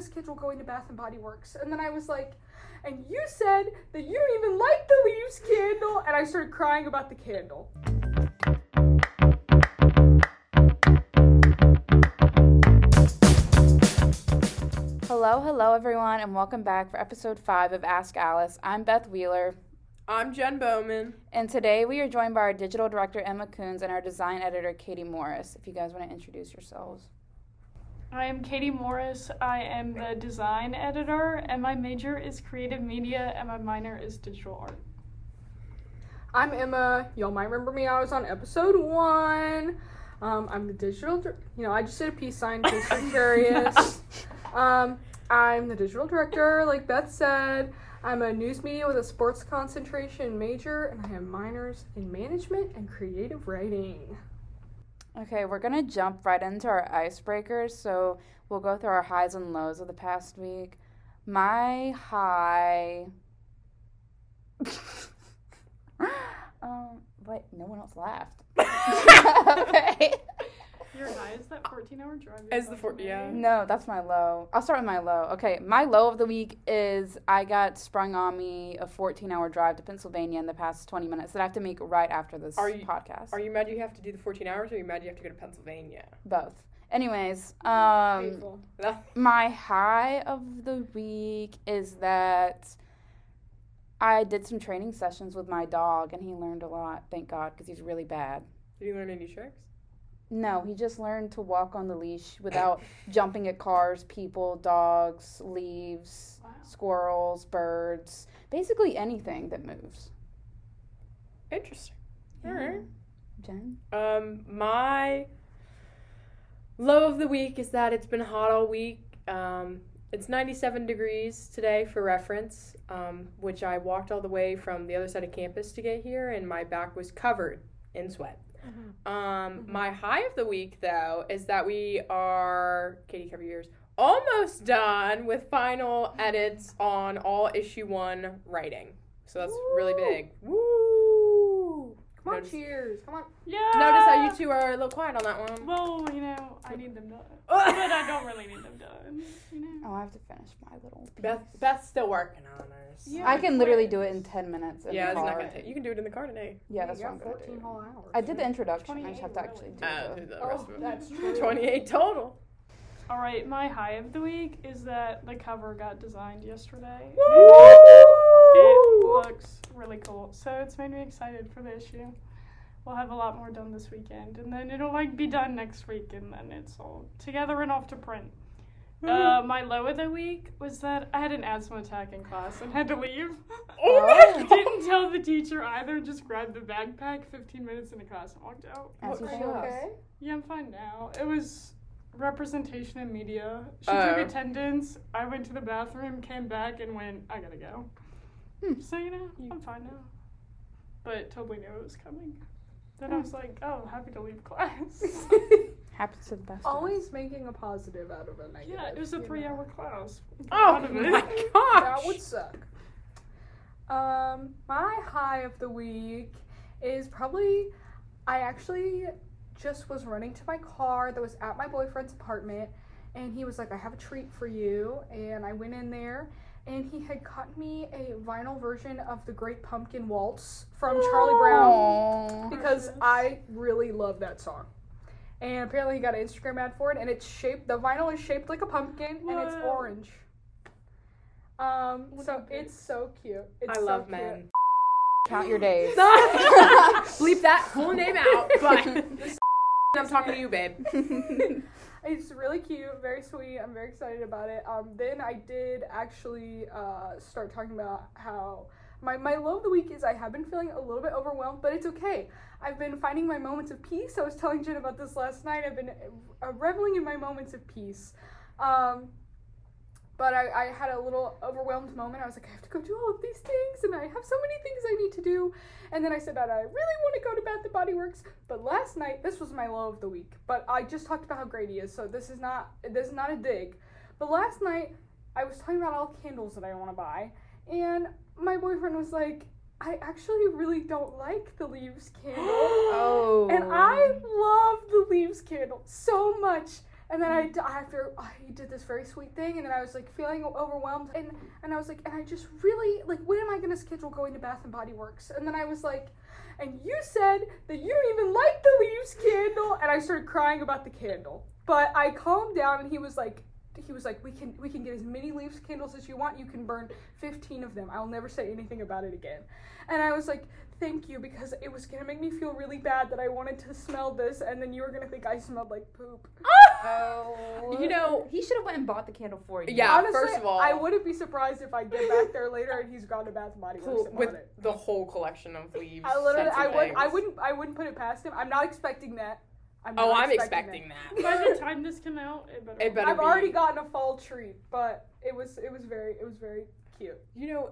to schedule going to Bath and Body Works. And then I was like, and you said that you don't even like the leaves candle. And I started crying about the candle. Hello, hello, everyone, and welcome back for episode five of Ask Alice. I'm Beth Wheeler, I'm Jen Bowman. and today we are joined by our digital director Emma Coons and our design editor Katie Morris. If you guys want to introduce yourselves. I am Katie Morris. I am the design editor, and my major is creative media, and my minor is digital art. I'm Emma. Y'all might remember me. I was on episode one. Um, I'm the digital, you know, I just did a peace sign case you're curious. Um, I'm the digital director, like Beth said. I'm a news media with a sports concentration major, and I have minors in management and creative writing. Okay, we're gonna jump right into our icebreakers. So we'll go through our highs and lows of the past week. My high. um, wait, no one else laughed. okay. Your high is that 14 hour drive. Is the four- yeah. No, that's my low. I'll start with my low. Okay, my low of the week is I got sprung on me a 14 hour drive to Pennsylvania in the past 20 minutes that I have to make right after this Are you- podcast. Are you mad you have to do the 14 hours or are you mad you have to go to Pennsylvania? Both. Anyways, um, my high of the week is that I did some training sessions with my dog and he learned a lot, thank God, because he's really bad. Did he learn any tricks? No, he just learned to walk on the leash without jumping at cars, people, dogs, leaves, Wow. squirrels, birds, basically anything that moves. Interesting. All right. Jen? Um, my low of the week is that it's been hot all week. Um, it's 97 degrees today for reference, um, which I walked all the way from the other side of campus to get here, and my back was covered in sweat. Um, my high of the week, though, is that we are, Katie, cover your ears, almost done with final edits on all issue one writing. So that's really big. Woo! Come on, Notice- cheers. Come on. Yeah. Notice how you two are a little quiet on that one. Well, you know, I need them done. but I don't really need them done. You know. Oh, I have to finish my little piece. Beth, Beth's still working on hers. Yeah. I can literally do it in 10 minutes. In Yeah, the it's not gonna take. You can do it in the car today. Yeah, You that's what got I'm going to 14 do. whole hours. I did the introduction. I just have to 28 actually do Uh, the. do the Oh, rest of it. that's true. 28 total. All right, my high of the week is that the cover got designed yesterday. Woo! It looks really cool. So it's made me excited for the issue. We'll have a lot more done this weekend, and then it'll like be done next week, and then it's all together and off to print. Uh, my low of the week was that I had an asthma attack in class and had to leave. Oh my Didn't tell the teacher either. Just grabbed the backpack 15 minutes into class and walked out. As you Are you okay? Yeah, I'm fine now. It was representation in media. She Oh. took attendance. I went to the bathroom, came back, and went, I gotta go. Hmm. So, you know, I'm fine now. But totally knew it was coming. Then I was like, oh, happy to leave class. Happens to the best. of us. Always making a positive out of a negative. yeah, it was a you know. three hour class. Oh my of it. my That would suck. Um, my high of the week is probably I actually just was running to my car that was at my boyfriend's apartment and he was like, I have a treat for you and I went in there and he had got me a vinyl version of the Great Pumpkin Waltz from Charlie Brown because I really love that song. And apparently he got an Instagram ad for it, and it's shaped. The vinyl is shaped like a pumpkin, and it's orange. Um, Look so it's so cute. It's I so love cute. men. Count your days. Bleep that full name out, but this I'm talking to you, babe. It's really cute, very sweet. I'm very excited about it. Um, then I did actually uh, start talking about how my, my low of the week is I have been feeling a little bit overwhelmed, but it's okay. I've been finding my moments of peace. I was telling Jen about this last night. I've been uh, reveling in my moments of peace. Um, but I, I had a little overwhelmed moment. I was like, I have to go do all of these things, and I have so many things I need to do. And then I said that I really want to go to Bath and Body Works. But last night, this was my low of the week. But I just talked about how great he is, so this is not this is not a dig. But last night, I was talking about all the candles that I want to buy, and my boyfriend was like, I actually really don't like the leaves candle. Oh. And I oh. love the leaves candle so much And then I, mm-hmm. d- after I did this very sweet thing, and then I was like feeling overwhelmed, and and I was like, and I just really like, when am I gonna schedule going to Bath and Body Works? And then I was like, and you said that you don't even like the leaves candle, and I started crying about the candle. But I calmed down, and he was like, he was like, we can we can get as many leaves candles as you want. You can burn fifteen of them. I'll never say anything about it again. And I was like, thank you, because it was gonna make me feel really bad that I wanted to smell this, and then you were gonna think I smelled like poop. Oh. You know- he should have went and bought the candle for you. Yeah, Honestly, first of all- I wouldn't be surprised if I get back there later and he's gone to Bath Body Works Cool, and with bought it. the whole collection of leaves. I literally, I and would, I things. wouldn't, I wouldn't put it past him. I'm not expecting that. I'm Oh, not I'm expecting that. By the time this come out, it better. It better I've be. already gotten a fall treat, but it was, it was very, it was very cute. You know,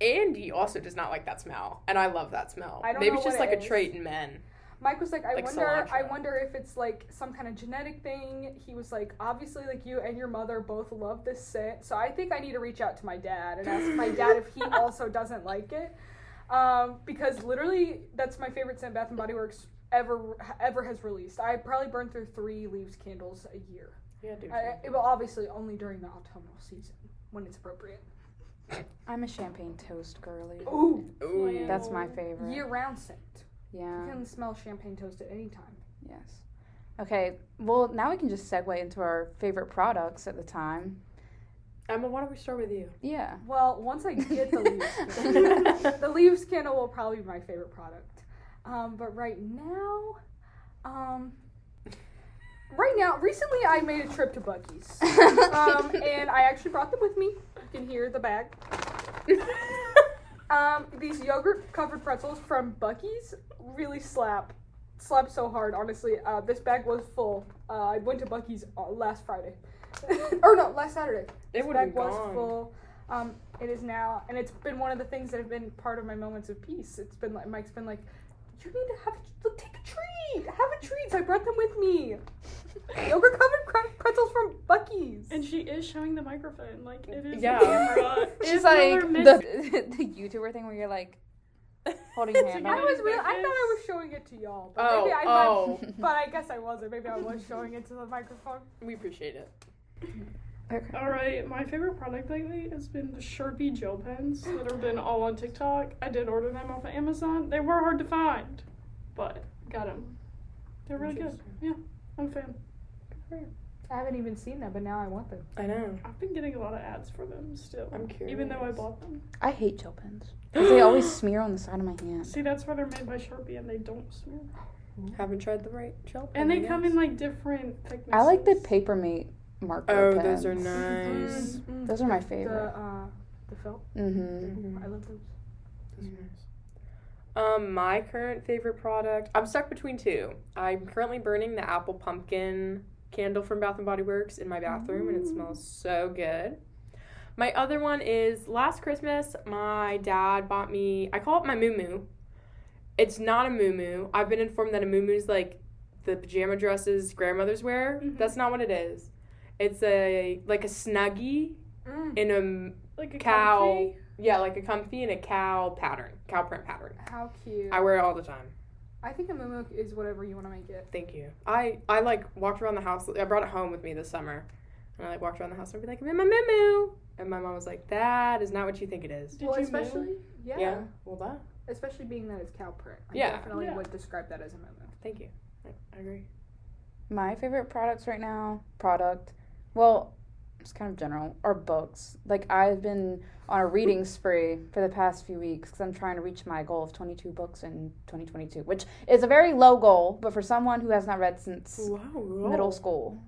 Andy also does not like that smell, and I love that smell. I don't Maybe know it's just like it a trait in men. Mike was like, I Like wonder, I wonder if it's like some kind of genetic thing. He was like, obviously, like you and your mother both love this scent, so I think I need to reach out to my dad and ask my dad if he also doesn't like it, um, because literally that's my favorite scent Bath and Body Works ever ever has released. I probably burn through three leaves candles a year. Yeah, dude. I, it will obviously only during the autumnal season when it's appropriate. I'm a champagne toast girly. Ooh, Ooh. That's my favorite. year round scent. Yeah. You can smell champagne toast at any time. Yes. Okay. Well, now we can just segue into our favorite products at the time. Emma, why don't we start with you? Yeah. Well, once I get the leaves, candle, the leaves candle will probably be my favorite product. Um, but right now, um, right now, recently I made a trip to Buc-ee's, um, and I actually brought them with me. Can hear the bag. Um, these yogurt covered pretzels from Buc-ee's really slap. Slap so hard, honestly. Uh, this bag was full. Uh, I went to Buc-ee's uh, last Friday. or no, last Saturday. It This bag was full. Um, it is now, and it's been one of the things that have been part of my moments of peace. It's been like Mike's been like, "You need to have a, look, take a treat, have a treat." So I brought them with me. Yogurt covered cre- pretzels from Buc-ee's. And she is showing the microphone, like it is. Yeah. The camera. It's like y'all are miss- the the YouTuber thing where you're like holding your hand I was really, I thought I was showing it to y'all, but Oh, maybe I oh. might, but I guess I wasn't. Maybe I was showing it to the microphone. We appreciate it. Okay. All right, my favorite product lately has been the Sharpie gel pens that have been all on TikTok. I did order them off of Amazon. They were hard to find, but got them. They're really good. Yeah, I'm a fan. I haven't even seen them, but now I want them. I know. I've been getting a lot of ads for them still. I'm curious. Even though I bought them. I hate gel pens. 'Cause they always smear on the side of my hand. See, that's why they're made by Sharpie and they don't smear. Haven't tried the right gel pen. And they I come in like different thicknesses. I like the Papermate marker Oh, pens. those are nice. Mm, Those are my favorite. The, uh, the felt. Mm-hmm. I love those. Those are nice. Um, my current favorite product. I'm stuck between two. I'm currently burning the apple pumpkin candle from Bath and Body Works in my bathroom, and it smells so good. My other one is last Christmas. My dad bought me. I call it my moo moo. It's not a moo moo. I've been informed that a moo moo is like the pajama dresses grandmothers wear. Mhm. That's not what it is. It's a like a snuggie Mm. in a like a cow. comfy- Yeah, like a comfy and a cow pattern, cow print pattern. How cute. I wear it all the time. I think a moo is whatever you want to make it. Thank you. I I like walked around the house. I brought it home with me this summer, and I like walked around the house and I'd be like, "I'm in my moo," and my mom was like, "That is not what you think it is." Did well, you especially yeah, Well, that. especially being that it's cow print. I Yeah. definitely Yeah. would describe that as a moo. Thank you. I, I agree. My favorite products right now, product, well, it's kind of general, or books. Like I've been on a reading spree for the past few weeks because I'm trying to reach my goal of 22 books in 2022, which is a very low goal, but for someone who has not read since Wow. middle school,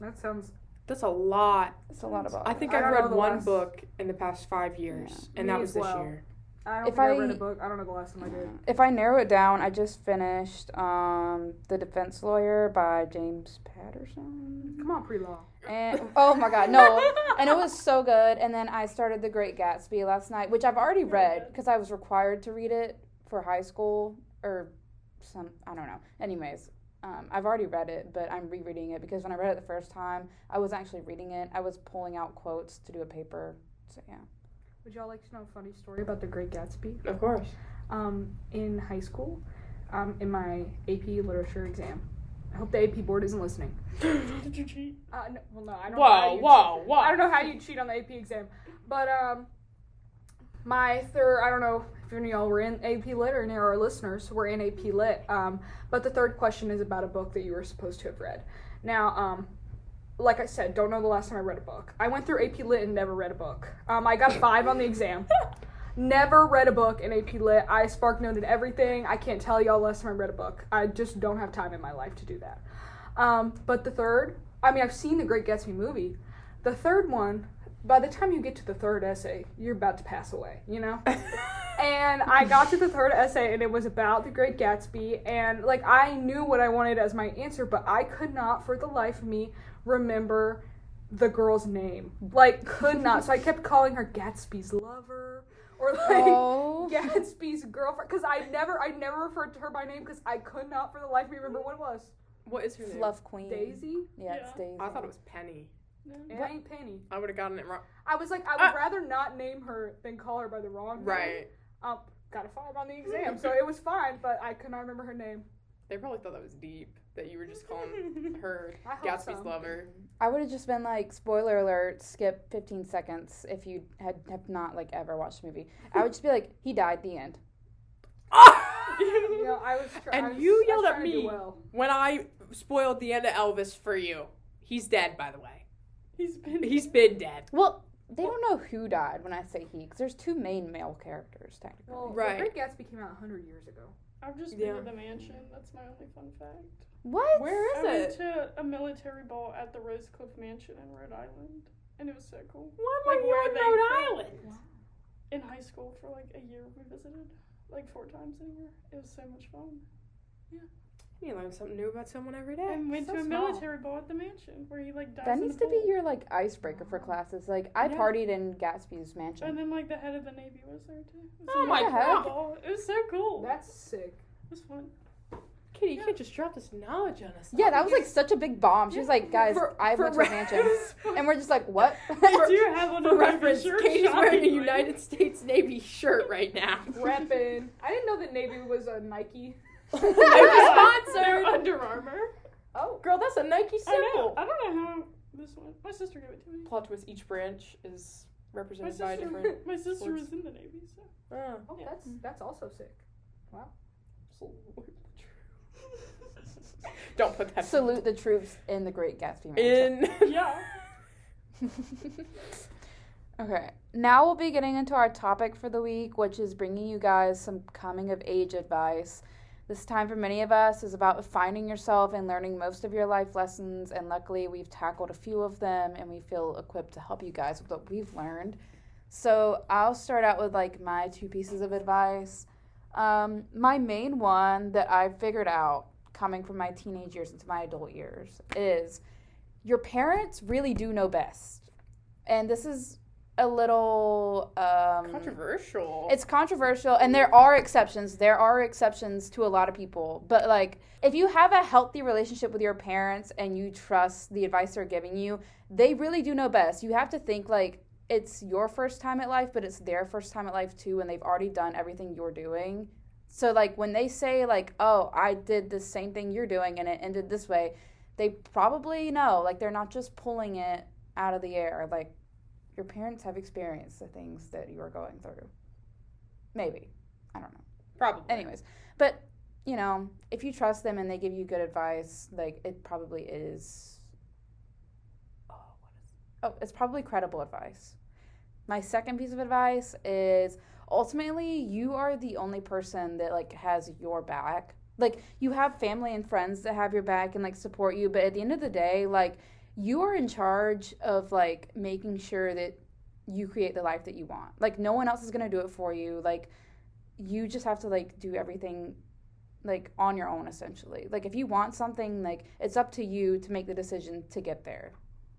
That sounds. That's a lot. it's a lot of books. I think I I've don't read one last- book in the past five years, Yeah. and Me that was this well. year. I don't If I, read a book. I don't know the last time I did. If I narrow it down, I just finished um, The Defense Lawyer by James Patterson. Come on, pre-law. And oh my god, no. And it was so good. And then I started The Great Gatsby last night, which I've already read because I was required to read it for high school or some I don't know. Anyways, um, I've already read it, but I'm rereading it because when I read it the first time, I wasn't actually reading it. I was pulling out quotes to do a paper. So yeah. Would y'all like to know a funny story about the Great Gatsby? Of course. Um, in high school, um, in my AP literature exam, I hope the AP board isn't listening. Did you cheat? Uh, no, well, no, I don't. know how Whoa, you whoa, whoa. I don't know how you cheat on the AP exam, but um, my third. I don't know if any of y'all were in AP Lit or any of our listeners were in AP Lit. Um, but the third question is about a book that you were supposed to have read. Now, um, like I said, don't know the last time I read a book. I went through AP Lit and never read a book. Um, I got five on the exam. Never read a book in AP Lit. I spark noted everything. I can't tell y'all last time I read a book. I just don't have time in my life to do that. Um, but the third, I mean, I've seen the Great Gatsby movie. The third one, by the time you get to the third essay, you're about to pass away, you know? and I got to the third essay and it was about the Great Gatsby. And like, I knew what I wanted as my answer, but I could not for the life of me remember the girl's name. Like, could not. so I kept calling her Gatsby's lover or like Oh. Gatsby's girlfriend because I never, I never referred to her by name because I could not for the life of me remember what it was. What is her name? Fluff Queen. Daisy? Yeah, it's Daisy. I thought it was Penny. It ain't Penny. I would have gotten it wrong. I was like, I would Ah. rather not name her than call her by the wrong name. Right. Um, got a five on the exam, so it was fine, but I could not remember her name. They probably thought that was deep. That you were just calling her I Gatsby's so. lover. I would have just been like, spoiler alert, skip 15 seconds if you had have not like ever watched the movie. I would just be like, he died. The end. You I was. Try- And I was, you yelled at trying to do me. Well. when I spoiled the end of Elvis for you, he's dead, by the way. He's been. He's been dead. Well, they don't know who died when I say he, because there's two main male characters technically. Well, Right. The Great Gatsby came out 100 years ago. I've just been Yeah. to the mansion. That's my only fun fact. What? Where I is went it? to a military ball at the Rosecliff Mansion in Rhode Island, and it was so cool. Why Like am I where here in Rhode filmed- Island? In high school for like a year, we visited like four times a year. It was so much fun. Yeah. You learn something new about someone every day. And went so to a small. military ball at the mansion where he like dies That in needs the to be your like icebreaker for classes. Like I Yeah. partied in Gatsby's mansion. And then like the head of the navy was there too. Was Oh my God. ball. It was so cool. That's sick. it was fun. Kitty, you can't just drop this knowledge on us. Yeah, that was like such a big bomb. She was like, guys, For- I for went to his mansion. And we're just like, what? I do have one For of reference, shirt Katie's wearing a shockingly. United States Navy shirt right now. Reppin'. I didn't know that Navy was a Nike. Nike They're sponsored. Under Armour. Oh. Girl, that's a Nike I know. symbol. I don't know how this one. My sister gave it to me. Plot twist: each branch is My represented by a different. my sister sports. was in the navy, so. Oh. Oh, Yeah. that's that's also sick. Don't put that Salute the troops in the Great Gatsby mansion. in. Yeah. okay, now we'll be getting into our topic for the week, which is bringing you guys some coming of age advice. This time for many of us is about finding yourself and learning most of your life lessons, and luckily we've tackled a few of them and we feel equipped to help you guys with what we've learned. So I'll start out with like my two pieces of advice. Um, my main one that I figured out coming from my teenage years into my adult years is your parents really do know best. And this is a little um, Controversial. it's controversial and there are exceptions there are exceptions to a lot of people but like if you have a healthy relationship with your parents and you trust the advice they're giving you they really do know best you have to think like it's your first time at life but it's their first time at life too and they've already done everything you're doing so like when they say like oh i did the same thing you're doing and it ended this way they probably know like they're not just pulling it out of the air like your parents have experienced the things that you are going through. Maybe. I don't know. Probably. Anyways, but you know, if you trust them and they give you good advice, like it probably is Oh, what is Oh, it's probably credible advice. My second piece of advice is ultimately you are the only person that like has your back. Like you have family and friends that have your back and like support you, but at the end of the day, like you are in charge of like making sure that you create the life that you want. Like no one else is going to do it for you. Like you just have to like do everything like on your own essentially. Like if you want something, like it's up to you to make the decision to get there.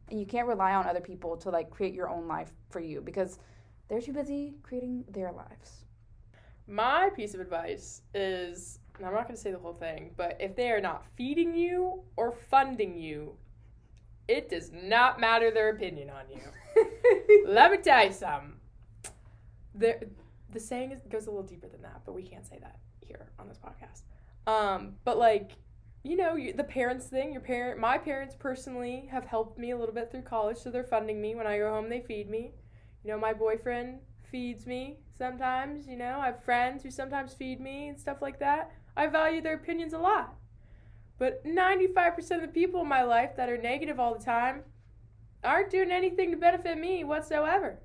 And you can't rely on other people to like create your own life for you because they're too busy creating their lives. My piece of advice is, and I'm not going to say the whole thing, but if they are not feeding you or funding you, it does not matter their opinion on you. Let me tell you something. There, the saying is, goes a little deeper than that, but we can't say that here on this podcast. Um, but like, you know, you, the parents thing. Your parent, my parents personally have helped me a little bit through college, so they're funding me. When I go home, they feed me. You know, my boyfriend feeds me sometimes. You know, I have friends who sometimes feed me and stuff like that. I value their opinions a lot. But 95% of the people in my life that are negative all the time aren't doing anything to benefit me whatsoever.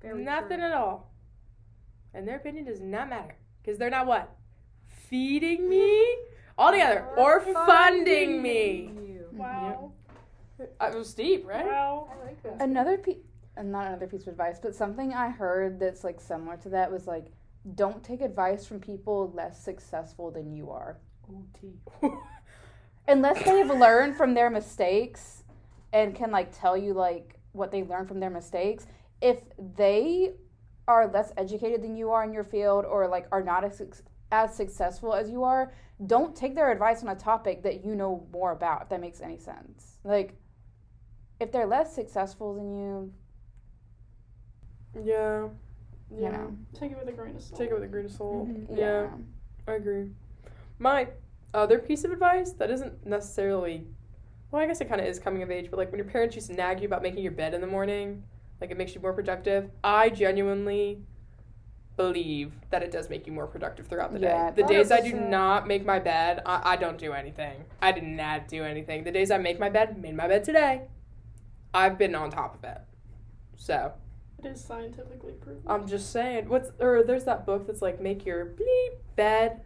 Very Nothing true. at all. And their opinion does not matter. Because they're not what? Feeding me? All together. Or funding me. you. Wow. Uh, it was deep, right? Wow. I like that. Another piece, not another piece of advice, but something I heard that's like similar to that was like, don't take advice from people less successful than you are. Unless they have learned from their mistakes and can like tell you like what they learned from their mistakes. If they are less educated than you are in your field or like are not as as successful as you are, don't take their advice on a topic that you know more about. If that makes any sense. Like, if they're less successful than you, yeah. you Yeah. know, Take it with a grain of salt. Take it with a grain of salt. Mm-hmm. Yeah. I agree. My other piece of advice that isn't necessarily, well, I guess it kind of is coming of age, but like when your parents used to nag you about making your bed in the morning, like it makes you more productive. I genuinely believe that it does make you more productive throughout the Yeah, day. The days I do 100%. not make my bed, I, I don't do anything. I did not do anything. The days I make my bed, made my bed today. I've been on top of it. So It is scientifically proven. I'm just saying. What's or there's that book that's like make your bleep bed,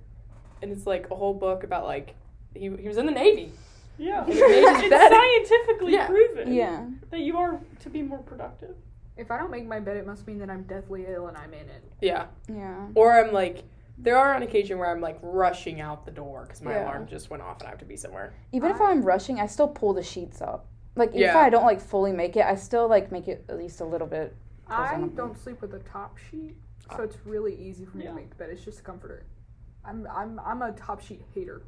and it's like a whole book about like he he was in the navy. yeah. It made his it's bed. scientifically Yeah. proven Yeah. that you are to be more productive. If I don't make my bed, it must mean that I'm deathly ill and I'm in it. Yeah. Yeah. Or I'm like there are on occasion where I'm like rushing out the door because my Yeah. alarm just went off and I have to be somewhere. Even if I- I'm rushing, I still pull the sheets up. Like if Yeah. I don't like fully make it, I still like make it at least a little bit. I don't sleep with a top sheet, so it's really easy for me Yeah. to make the bed. It's just a comforter. I'm I'm I'm a top sheet hater.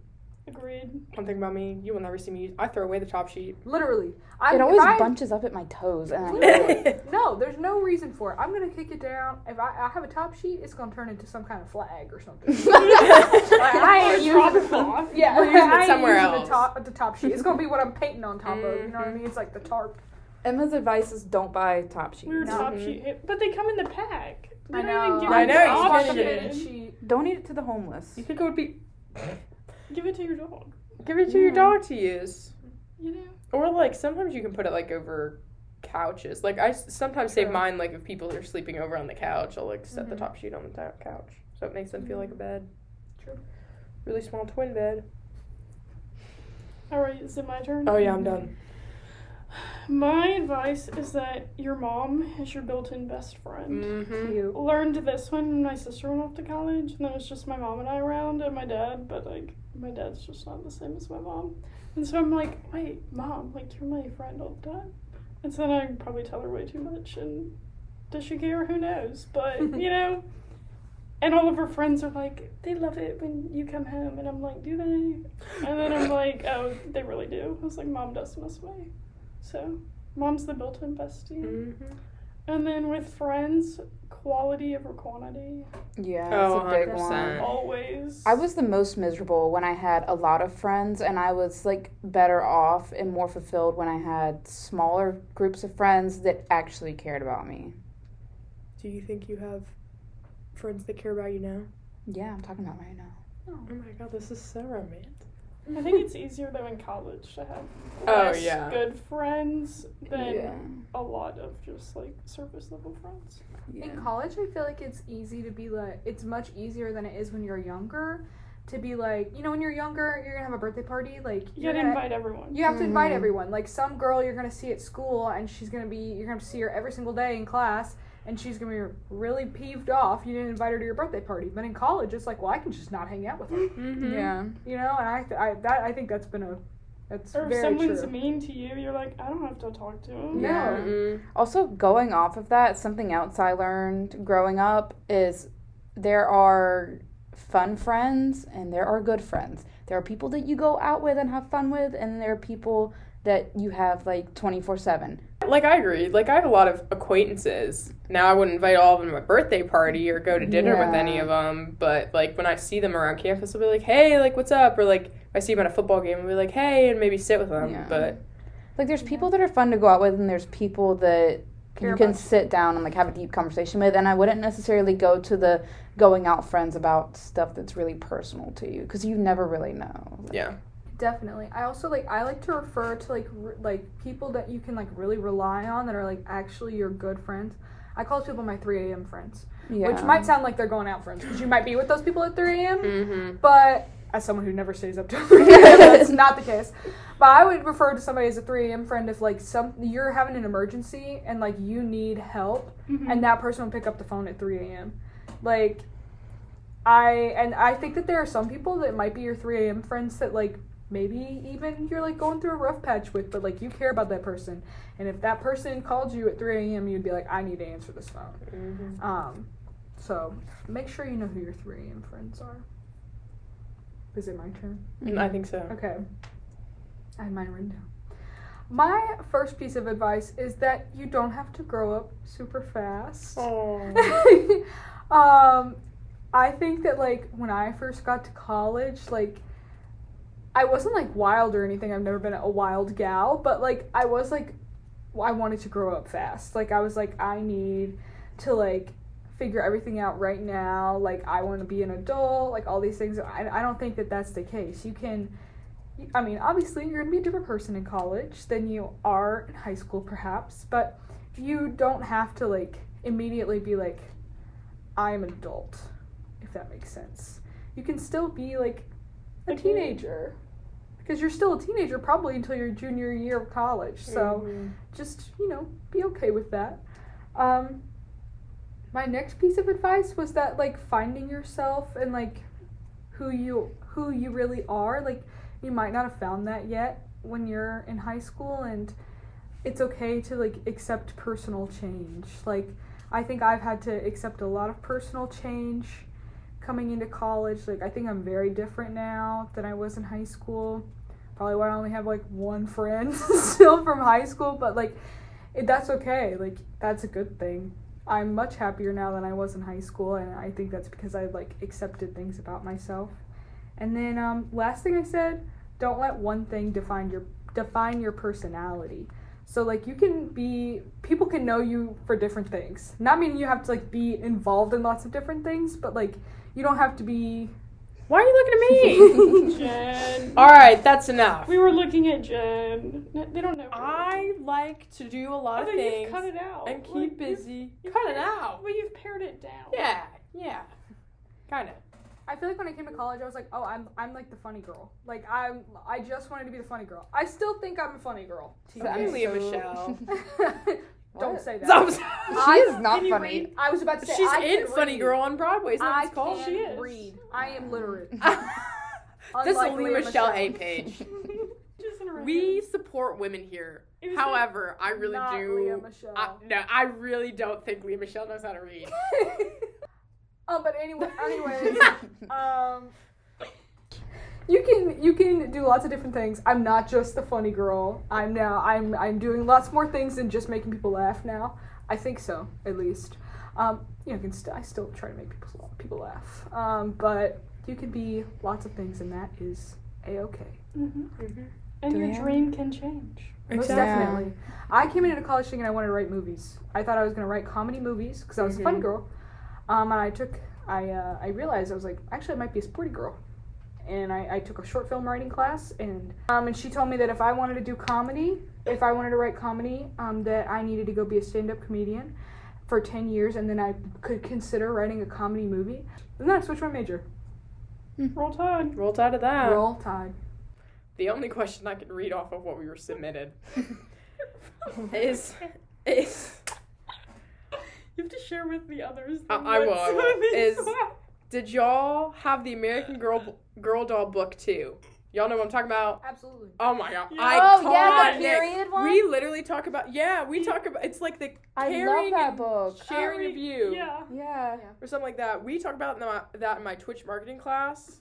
Agreed. One thing about me, you will never see me. I throw away the top sheet. Literally, I'm, it if always I- bunches up at my toes, and I hate it. No, there's no reason for it. I'm gonna kick it down. If I, I have a top sheet, it's gonna turn into some kind of flag or something. Like, I ain't Drop using cloth. Yeah, We're using it I ain't somewhere using else. The top, the top sheet. It's gonna be what I'm painting on top of. You know what I Mhm. mean? It's like the tarp. Emma's advice is don't buy top sheets. We were No. top Mhm. sheet but they come in the pack. They I don't know. even give I know, you I want can't the get fitted it. Donate it to the homeless. You could it would be Give it to your dog. give it to your dog to use. You know. Or like sometimes you can put it like over couches. Like I sometimes save mine like if people are sleeping over on the couch, I'll like set the Mhm. top sheet on the ta- couch, so it makes them feel like a bed. True. Really small twin bed. All right, is it my turn? Oh yeah, I'm done. My advice is that your mom is your built-in best friend. Mm-hmm. Cute. Learned this when my sister went off to college, and then it was just my mom and I around, and my dad. But like, my dad's just not the same as my mom, and so I'm like, wait, mom, like you're my friend all the time. And so then I probably tell her way too much, and does she care? Who knows? But you know. And all of her friends are like, they love it when you come home, and I'm like, do they? And then I'm like, oh, they really do. I was like, mom does miss me. So, mom's the built-in bestie. Mm-hmm. And then with friends, quality over quantity. Yeah, Oh, that's a big 100%. one. Always. I was the most miserable when I had a lot of friends, and I was like better off and more fulfilled when I had smaller groups of friends that actually cared about me. Do you think you have friends that care about you now? Yeah, I'm talking about right now. Oh my god, this is so romantic. I think it's easier though in college to have Oh, less yeah. good friends than yeah. a lot of just like surface level friends. yeah. In college, I feel like it's easy to be like, it's much easier than it is when you're younger. To be like, you know, when you're younger, you're gonna have a birthday party. Like, You you're gotta invite everyone. You have to invite Mhm. everyone. Like some girl you're gonna see at school, and she's gonna be you're gonna see her every single day in class, and she's gonna be really peeved off. You didn't invite her to your birthday party. But in college, it's like, well, I can just not hang out with her. Mm-hmm. Yeah. You know, and I, I that I think that's been a that's Or if someone's true. mean to you, you're like, I don't have to talk to him. Yeah. Mm-mm. Also, going off of that, something else I learned growing up is there are fun friends and there are good friends. There are people that you go out with and have fun with, and there are people that you have like 24 7. Like I agree. Like I have a lot of acquaintances. Now I wouldn't invite all of them to my birthday party or go to dinner with any of them. But like when I see them around campus, I'll be like, "Hey, like what's up?" Or like if I see them at a football game, I'll be like, hey, and maybe sit with them. Yeah. But Like there's people that are fun to go out with, and there's people that Care you can about- sit down and like have a deep conversation with. And I wouldn't necessarily go to the going out friends about stuff that's really personal to you because you never really know. yeah, Definitely. I also like I like to refer to like r- like people that you can like really rely on that are like actually your good friends. I call people my 3 a.m. friends, Yeah. which might sound like they're going out friends because you might be with those people at 3 a.m. mm-hmm. But as someone who never stays up till 3 a.m., that's not the case. But I would refer to somebody as a 3 a.m. friend if like some you're having an emergency and like you need help, Mhm. and that person will pick up the phone at 3 a.m. Like I and I think that there are some people that might be your 3 a.m. friends that like maybe even you're like going through a rough patch with, but like you care about that person, and if that person called you at 3 a.m., you'd be like, I need to answer this phone. Mm-hmm. Um, so make sure you know who your 3 a.m. friends are. Is it my turn? I think so. Okay. I had mine written down. My first piece of advice is that you don't have to grow up super fast. Oh. um, I think that like when I first got to college, like I wasn't like wild or anything. I've never been a wild gal, but like I was like I wanted to grow up fast. Like I was like I need to like figure everything out right now. Like I want to be an adult. Like all these things. I I don't think that that's the case. You can. I mean, obviously, you're gonna be a different person in college than you are in high school, perhaps, but you don't have to like immediately be like, I'm an adult, if that makes sense. You can still be like a teenager because you're still a teenager probably until your junior year of college. So Mhm. just you know be okay with that um my next piece of advice was that like finding yourself and like who you who you really are like you might not have found that yet when you're in high school and it's okay to like accept personal change like i think i've had to accept a lot of personal change coming into college like i think i'm very different now than i was in high school. Probably why i only have like one friend still from high school but like it, that's okay. Like that's a good thing. I'm much happier now than i was in high school and i think that's because i like accepted things about myself. And then um, last thing i said don't let one thing define your define your personality so like you can be people can know you for different things not meaning you have to like be involved in lots of different things but like you don't have to be Why are you looking at me? Jen. All right, that's enough. We were looking at Jen. N- They don't know. I like to do a lot Oh, of things cut it out and Like, keep you've- busy. you've Cut it out. Well, you've pared it down. Yeah, yeah, kind of. I feel like when I came to college, I was like, oh, I'm I'm like the funny girl. Like I'm I just wanted to be the funny girl. I still think I'm a funny girl. Okay, I'm Lea so- Michele. Don't say that. So- She I- is not funny. read? I was about to say She's I in Funny read. Girl on Broadway. Is that what I called? can She is. read. I am literate. this is a Unlike Lea Lea Michele Michele. A page. Just in a We support women here. It was However, I really Not do. Lea Michele. I, no, I really don't think Lea Michele knows how to read. Um, but anyway, anyways, um, you can you can do lots of different things. I'm not just the funny girl. I'm now I'm I'm doing lots more things than just making people laugh now. I think so, at least. Um, you know, can st- I still try to make people people laugh. Um, but you can be lots of things, and that is a okay. hmm Mm-hmm. And Do your dream can change. Most Exactly. definitely. I came into college thinking I wanted to write movies. I thought I was going to write comedy movies because I was a funny girl. Um, and I took, I, uh, I realized I was like, actually, I might be a sporty girl. And I, I took a short film writing class, and um, and she told me that if I wanted to do comedy, if I wanted to write comedy, um, that I needed to go be a stand-up comedian for ten years, and then I could consider writing a comedy movie. And then I switched my major. Roll Tide. Roll Tide of that. Roll Tide. The only question I can read off of what we were submitted is is You have to share with the others. I- then I will, I will. Is- did y'all have the American Girl Girl Doll book too? Y'all know what I'm talking about? Absolutely. Oh my god! Yeah. Oh, yeah, the Iconic. period one? We literally talk about yeah, we talk about it's like the I caring love that and book. sharing Oh, of you Yeah. Yeah. or something like that. We talk about that that in my Twitch marketing class.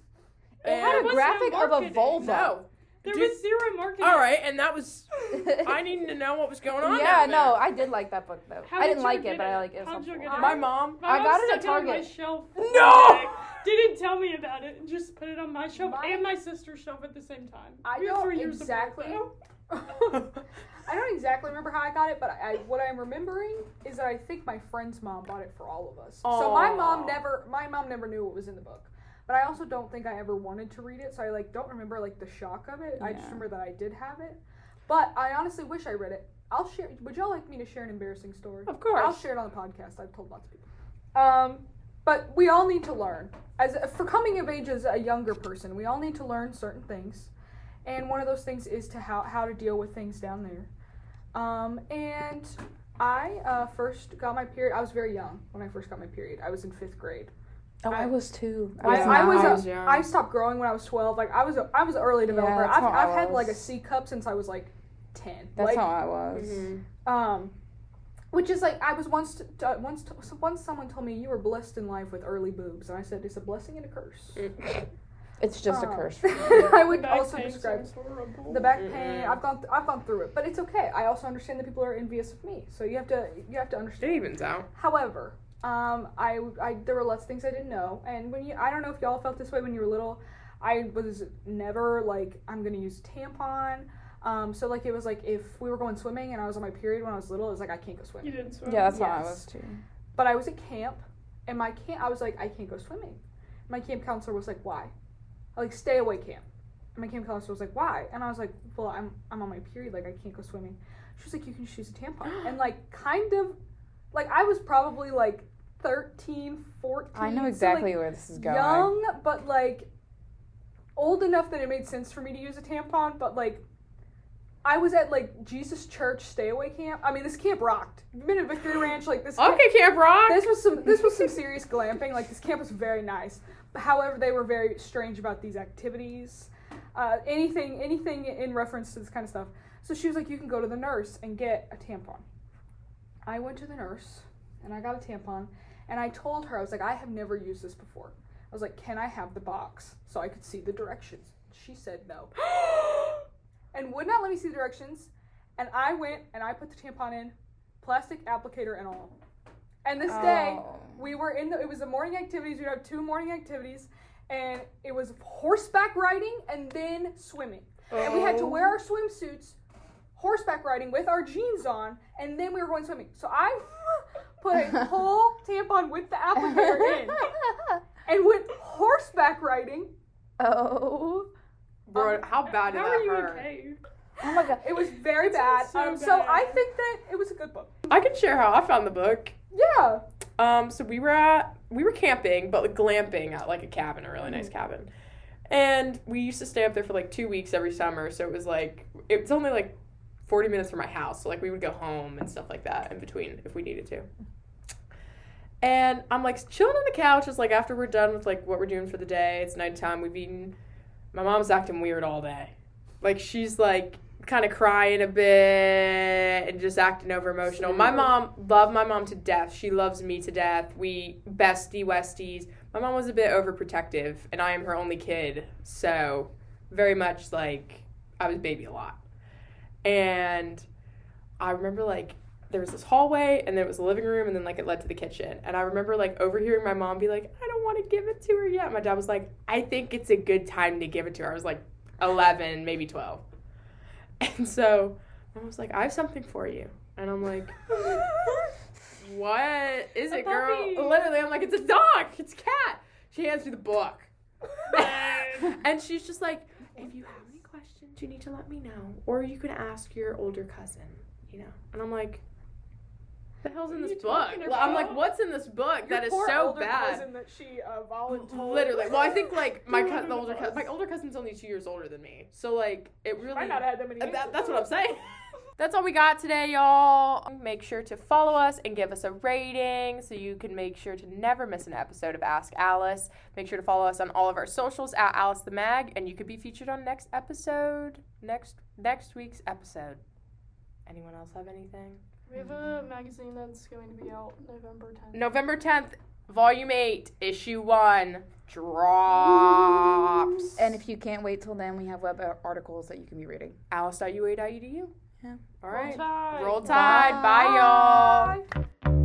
It had a wasn't graphic of a marketing. vulva. no, There Dude- was zero marketing. All right, and that was I needed to know what was going on. yeah, there. no, I did like that book though. How I did didn't like get it, but I like it. It was How'd you get it? My mom. My I mom got it at stuck on my shelf. No! Didn't tell me about it. and Just put it on my shelf My- and my sister's shelf at the same time. I We don't three years exactly. I don't exactly remember how I got it, but I, I what I'm remembering is that I think my friend's mom bought it for all of us. So my mom never my mom never knew what was in the book. But I also don't think I ever wanted to read it, so I like don't remember like the shock of it. I just remember that I did have it. But I honestly wish I read it. I'll share would y'all like me to share an embarrassing story? Of course. I'll share it on the podcast. I've told lots of people. Um, but we all need to learn. As for coming of age as a younger person, we all need to learn certain things, and one of those things is to how how to deal with things down there. Um, and I uh, first got my period. I was very young when I first got my period. I was in fifth grade. Oh, I was too. I, I not. was, I a- was young. I stopped growing when I was twelve. Like I was a, I was an early developer. that's I've, I I've had like a C cup since I was like ten. That's like, how I was. Mhm. um, which is like I was once t- t- once t- once someone told me you were blessed in life with early boobs, and I said it's a blessing and a curse. It's just a Um, curse. I would Back also describe horrible. the back pain. I've gone th- I've gone through it, but it's okay. I also understand that people are envious of me, so you have to you have to It understand. evens out. However, um, I, I there were lots of things I didn't know, and when you I don't know if y'all felt this way when you were little. I was never like I'm gonna use tampon. Um, so like it was like if we were going swimming and I was on my period when I was little, it was like I can't go swimming. You swimming. didn't swim. Yeah, that's how I was too. But I was at camp, and my camp I was like I can't go swimming. My camp counselor was like why? I like stay away camp. And my camp counselor was like why? And I was like well I'm I'm on my period like I can't go swimming. She was like you can just use a tampon and like kind of like I was probably like 13, 14. I know so, like, exactly where this is going. young, but like old enough that it made sense for me to use a tampon, but like I was at like Jesus Church stay away camp. I mean, this camp rocked. You've been at Victory Ranch, like this. Camp, Okay, Camp Rock. this was some. This was some serious glamping. Like this camp was very nice. However, they were very strange about these activities. Uh, anything, anything in reference to this kind of stuff. So she was like, "You can go to the nurse and get a tampon." I went to the nurse and I got a tampon, and I told her I was like, "I have never used this before." I was like, "Can I have the box so I could see the directions?" She said no, and would not let me see the directions. And I went and I put the tampon in, plastic applicator and all. And this day, Oh. we were in the. It was the morning activities. We'd have two morning activities, and it was horseback riding and then swimming. And we had to Oh. wear our swimsuits, horseback riding with our jeans on, and then we were going swimming. So I put a whole tampon with the applicator in and went horseback riding. oh. Bro, how bad did How that are you hurt? okay? Oh my god. It was very bad. so Um, so. I think that it was a good book. I can share how I found the book. Yeah. Um, so we were at we were camping, but like glamping at like a cabin, a really nice cabin. And we used to stay up there for like two weeks every summer. So it was like it was only like forty minutes from my house. So like we would go home and stuff like that in between if we needed to. And I'm like chilling on the couch, It's like after we're done with like what we're doing for the day. It's nighttime. We've eaten. My mom's acting weird all day. Like she's like kind of crying a bit and just acting over emotional. My mom love my mom to death. She loves me to death. We bestie westies. My mom was a bit overprotective, and I am her only kid, so very much like I was baby a lot. And I remember like there was this hallway, and then it was the living room, and then like it led to the kitchen. And I remember like overhearing my mom be like, "I don't want to give it to her yet." My dad was like, "I think it's a good time to give it to her." I was like eleven, maybe twelve. And so I was like, I have something for you. And I'm like, what is A it, girl? puppy. Literally, I'm like, it's a dog, it's a cat. She hands me the book. and she's just like, if you have any questions, you need to let me know. Or you can ask your older cousin, you know? And I'm like, the hell's in What are this book? Well, I'm like, what's in this book Your that is so bad? cousin that she uh, voluntold. Literally. Well, I think like my Threw co- the older cousin, my older cousin's only two years older than me, so like it really. Might not have had that many. That- that's what I'm saying. That's all we got today, y'all. Make sure to follow us and give us a rating so you can make sure to never miss an episode of Ask Alice. Make sure to follow us on all of our socials at Alice the Mag, and you could be featured on next episode, next next week's episode. Anyone else have anything? We have a magazine that's going to be out November 10th. November 10th, Volume 8, Issue 1 drops. And if you can't wait till then, we have web articles that you can be reading. alice.ua.edu. Yeah. All right. Roll Tide. Roll Tide. Bye, y'all. Bye.